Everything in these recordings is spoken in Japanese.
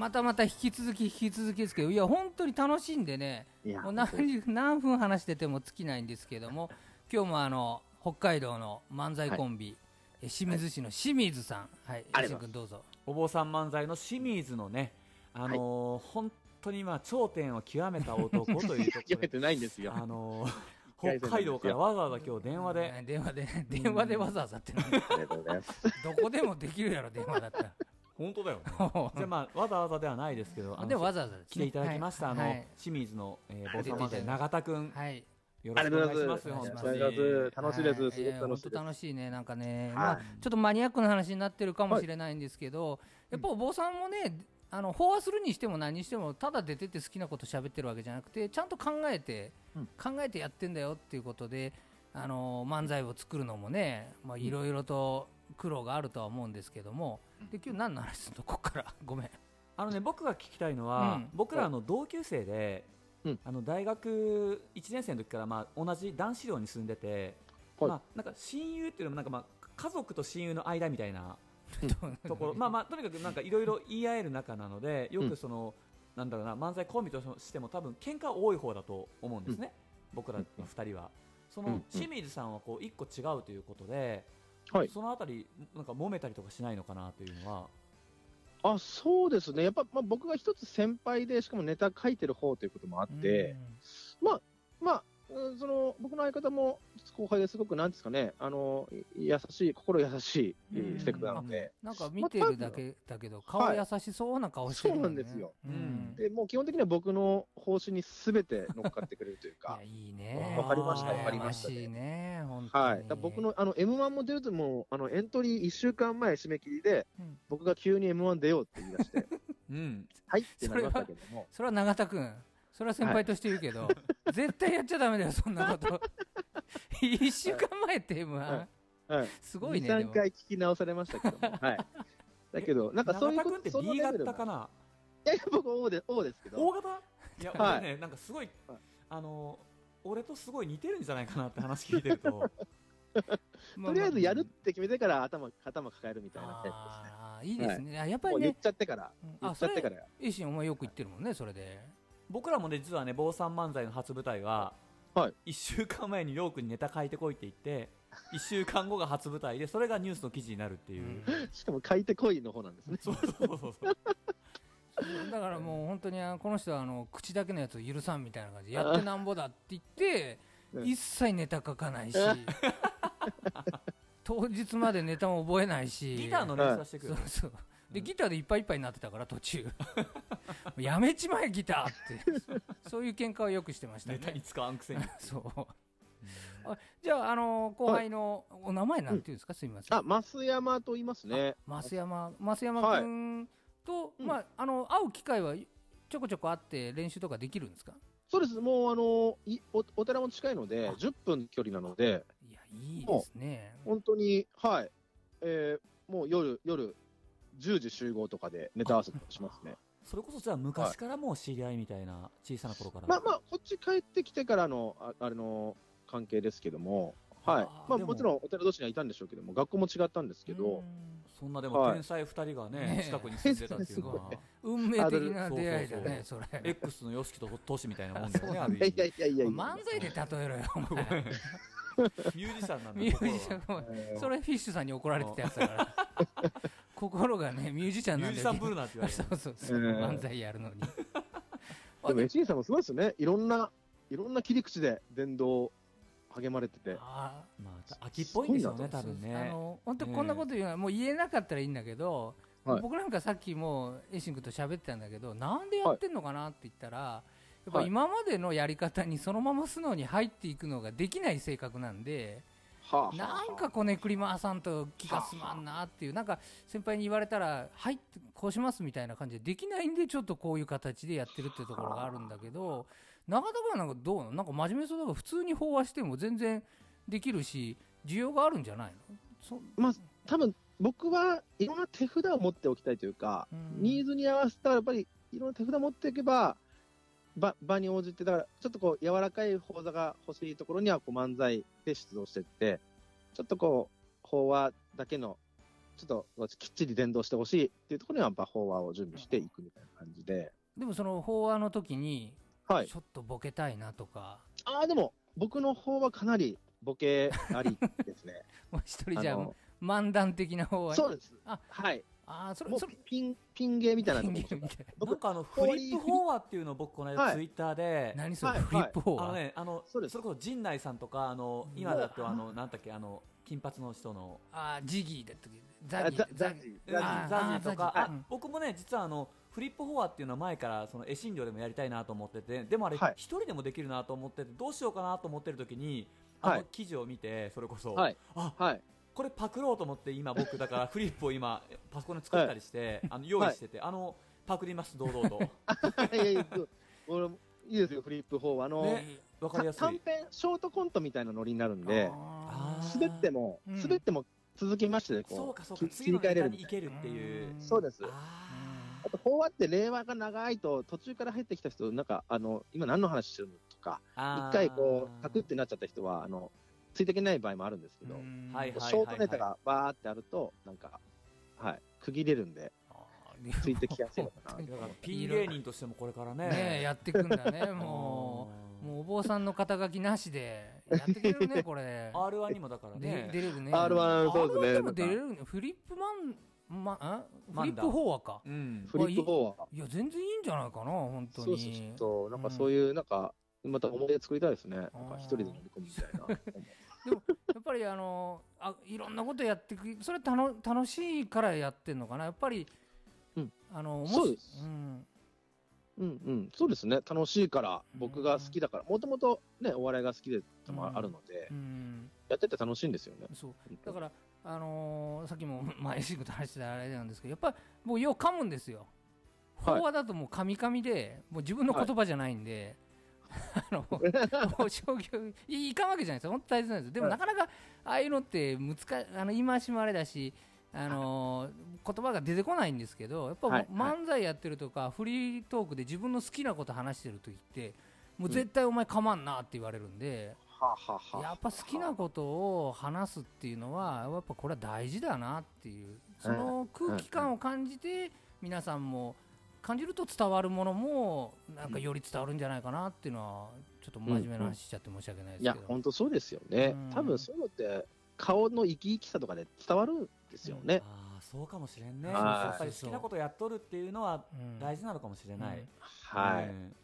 またまた引き続き引き続きですけどいや本当に楽しいんでねもう何時 何分話してても尽きないんですけども今日もあの北海道の漫才コンビ、え清水市の清水さん。はいありがとうございます。君どうぞ。お坊さん漫才の清水のね、あのー本当にまあ頂点を極めた男というとこ決めろで、てないんですよ。あのー 北海道からわざわざ今日電話で、うん電話で電話でわざわざってなんだありがとうございます。どこでもできるやろ電話だったら本当だよね。じゃあまあわざわざではないですけど、あのでもわざわざですね。来ていただきました、あの、はい。清水の、えー、はい坊さん漫才永田くん、はい。よろしくお願いしますます。楽しいです。はいす。ごく楽しい。楽しいね、なんかね、はい。まあ、ちょっとマニアックな話になってるかもしれないんですけど、やっぱお坊さんもね、あの飽和するにしても何にしても、ただ出てて好きなこと喋ってるわけじゃなくて、ちゃんと考えて、うん。考えてやってんだよっていうことで、あの漫才を作るのもね、まあ、いろいろと苦労があるとは思うんですけども、で今日何の話するの、ここから、ごめん。あのね僕が聞きたいのは、うん。僕らの同級生で、うん。あの大学1年生の時からまあ同じ男子寮に住んでて、はい。まあなんか親友っていうのもなんかまあ家族と親友の間みたいな ところ、まあまあとにかくなんかいろいろ言い合える仲なので、よくその、なんだろうな漫才コンビとしても多分喧嘩多い方だと思うんですね。僕らの二人は。そのうん。清水さんはこう一個違うということで、はいそのあたりなんか揉めたりとかしないのかなというのは。あ、そうですね。やっぱ、まあ、僕が一つ先輩で、しかもネタ書いてる方ということもあって、まあ、まあ、うんその、僕の相方も後輩ですごく、なんですかね、あの、い優しい、心優しいうん。性格なので、なんか見てるだけだけど、顔優しそうな顔してるよね、そうなんですよ。うんで、もう基本的には僕の方針にすべて乗っかってくれるという いかや、、いいね。わかりましたわかりました。羨しいね、本当に。はい。僕の、あの、M1 も出るともう、あの、エントリー1週間前締め切りで、うん。僕が急に M1 出ようって言い出して、うん。はいってなりましたけども、それは永田君。それは先輩として言うけど、絶対やっちゃダメだよ、そんなこと。一週間前って M1、はい。すごいね。2、でも3回聞き直されましたけども、はい。だけど、なんかそういうこと、永田君って型かな？ないや僕、O で、O ですけど、大型？いや、はい俺ね、なんかすごいはい、あの、俺とすごい似てるんじゃないかなって話聞いてると、とりあえずやるって決めてから頭、頭抱えるみたいなタイプですね。あーいいですね。あやっぱもう言っりね、ちゃってから、うん言あ、それ、っちゃってから。エイシンお前よく言ってるもんね、それで。僕らもね、実はね、坊さん漫才の初舞台は、はい1週間前にりょうくんにネタ書いてこいって言って、1週間後が初舞台で、それがニュースの記事になるっていう。しかも書いてこいの方なんですね。そうそうそうそう。だからもう本当にあのこの人はあの口だけのやつを許さんみたいな感じでやってなんぼだって言ってうん一切ネタ書かないし 当日までネタも覚えないしギターの練習はしてくるそう。そうでギターでいっぱいいっぱいになってたから途中。やめちまえギターって。そういう喧嘩をよくしてましたね。ネタに使わんくせに。そう。あじゃあ、あの後輩のお名前なんていうんですか、すみません。あ、増山と言いますね。増山。増山君と、うん。まあ、あの会う機会はちょこちょこあって練習とかできるんですか？そうです。もう、あの、いおお寺も近いので、10分距離なので、いやいいですね。本当に、はい。えーもう夜、夜、10時集合とかでネタ合わせとかしますね。それこそじゃあ昔からもう知り合いみたいな、小さな頃から。まあまあ、こっち帰ってきてからの、ああれの関係ですけども、はい。まあ、も。もちろんお寺同士にはいたんでしょうけども、学校も違ったんですけど、うんそんなでもはい。天才二人がね、ねえ。近くに住んでたっていうのは、運命的な出会いだねそれ X の YOSHIKI とトシみたいなもんだよね、あるいやいや。いやいやいや。漫才で例えろよお前。ミュージシャンなんだミュージシャンえーそれフィッシュさんに怒られてたやつだから心がねミュージシャンミュなんでージシャンブルなって言われそる。うそうそう、うん漫才やるのに。でも、エチニさんもすごいですよね。いろんな、いろんな切り口で伝道を励まれてて。あまあ、秋っぽいんですごい多分あね。の本当こんなこと言うのはもう言えなかったらいいんだけど、はい。僕なんかさっきもうエイシン君と喋ってたんだけどなんでやってんのかなって言ったら、やっぱはい。今までのやり方にそのまま素直に入っていくのができない性格なんで、はあ、なんかこねくり回さんと気が済まんなっていう、なんか先輩に言われたら、はい、こうしますみたいな感じでできないんで、ちょっとこういう形でやってるっていうところがあるんだけど、長田君はなんかどうなの？なんか真面目そうだから普通に飽和しても全然できるし、需要があるんじゃないの？そまあ、多分僕はいろんな手札を持っておきたいというか、うん。ニーズに合わせたらやっぱりいろんな手札持っていけば、場場に応じて、だからちょっとこう柔らかい講座が欲しいところにはこう漫才で出動していって、ちょっとこう、法話だけのちょっときっちり伝導してほしいっていうところには、やっぱ法話を準備していくみたいな感じで。でもその法話の時に、はい。ちょっとボケたいなとか、ああ、でも、僕の方はかなりボケありですね。もう一人じゃ漫談的な方はそうです。あはい。ああそれもうそれ。ピン、ピン芸みたいなとこピンも芸みたいな。なんかあのフリップフォアっていうのを僕この間はい。ツイッターで、何それ、はいフリップ法あの話、ねあのそうです。れこそ陣内さんとかあの今だとあのなんだっけあの金髪の人の。ああジギーだったっけ？ザギーザギー。ザジザジあーとか。僕もね実はあのフリップフォアっていうのは前からその絵診療でもやりたいなと思ってて。でもあれはい。一人でもできるなと思っててどうしようかなと思ってる時にあはい。の記事を見てそれこそ、はい。あはい。これパクろうと思って今僕だからフリップを今パソコンで作ったりして、あの用意してて、あのパクります堂々と。いやいや、俺、いいですよ、フリップ4。あの、ねわかりやすい。短編、ショートコントみたいなノリになるんで、滑ってもうん、滑っても続きましてで、こう、そうかそうかき切り替え次のネタれるみたいにいけるっていう。うん。そうです。ああと、法話って令和が長いと、途中から入ってきた人、なんか、あの、今何の話してるのとか、ー。一回こう、パクってなっちゃった人は、あの、ついていけない場合もあるんですけど、うん。はいはいショートネタがバーってあると、なんか、はい、区切れるんで、ついてきやすいのかな。だからピン芸人としてもこれからね。ねえやっていくんだね。もうもうお坊さんの肩書きなしでやってくれるね これ。R1 にもだからでね出れるね。R1 そうですね。R1 でも出れるねフリップマンまあフリップ法話か。うん。フリップ4は。いや全然いいんじゃないかな本当そうそうにそう、なんかそういう、なんか、また思い出作りたいですね。なんか一人で乗り込むみたいな。やっぱりあのあいろんなことやっていくそれたの楽しいからやってんのかな。やっぱり、うん。あのそうです。ん、うんうん、そうですね。楽しいから、僕が好きだから、もともとね、お笑いが好きでもあるのでう、ん、やってて楽しいんですよね。そう。だから、あのーさっきも、まあ、エシングと話してたあれなんですけどやっぱもうよう噛むんですよ。はい。法話だともう噛み噛みでもう自分の言葉じゃないんで、あの商業いいかんわけじゃないですよ。本当大切なんです。よでもはないかなかああいうのって難あの言い回しもあれだしあのー 言葉が出てこないんですけどやっぱはい漫才やってるとか、フリートークで自分の好きなこと話してる時ってもう絶対お前噛まんなって言われるんで、はあはあはあ。やっぱ好きなことを話すっていうのはやっぱこれは大事だなっていうその空気感を感じて皆さんも感じると伝わるものもなんかより伝わるんじゃないかなっていうのはちょっと真面目な話しちゃって申し訳ないですいやけど、、本当そうですよね。うん。多分そういうのって、顔の生き生きさとかで伝わるんですよね。ああそうかもしれんね。はい。やっぱり好きなことやっとるっていうのはうん。大事なのかもしれない、うん。はい。うん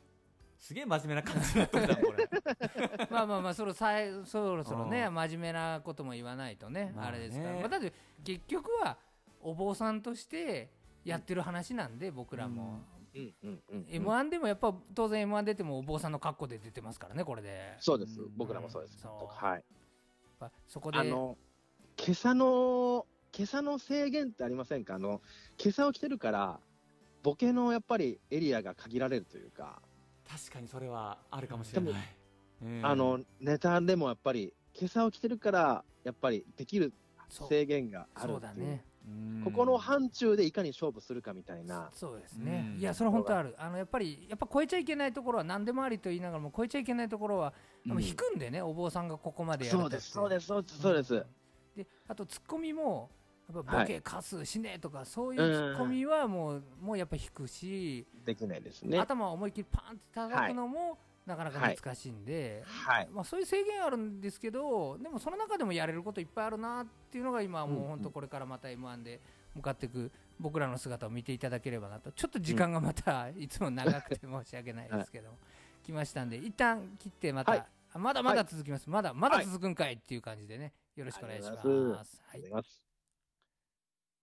すげえ真面目な感じになってるじゃんこれ。まあまあまあそろさいそろそろねう真面目なことも言わないとね、まあね。あれですから、まあ、だって結局はお坊さんとしてやってる話なんで僕らも、うん。うん。うん。m 1でもやっぱ当然 m 1出てもお坊さんの格好で出てますからねこれで。そうです。うん。僕らもそうです。そう。はい。そこで。あの、今朝の、今朝の制限ってありませんか？あの、今朝を着てるから、ボケのやっぱりエリアが限られるというか、確かにそれはあるかもしれない、うん。あの、ネタでもやっぱり、今朝を着てるから、やっぱりできるそう。制限があるそうっていう。だね。うんここの範疇でいかに勝負するかみたいな。そうですね、うん。いやそれ本当ある。あのやっぱりやっぱ超えちゃいけないところは何でもありと言いながらも超えちゃいけないところは、うん引くんでねお坊さんがここまでやると。ってそうです、そうです、そうです、そうです。であとツッコミもやっぱボケ、カス死ねとかそういうツッコミはもう,、もうやっぱ引くし、できないですね。頭を思いっきりパンって叩くのも、なかなか難しいんで、はい。まあ、そういう制限あるんですけどでもその中でもやれることいっぱいあるなっていうのが今はもう本当これからまた m 1で向かっていく僕らの姿を見ていただければなと。ちょっと時間がまたい。つも長くて申し訳ないですけど、来ましたんで一旦切ってまた、はい。あまだまだ続きます、まだまだ続くんかいっていう感じでねよろしくお願いします。はい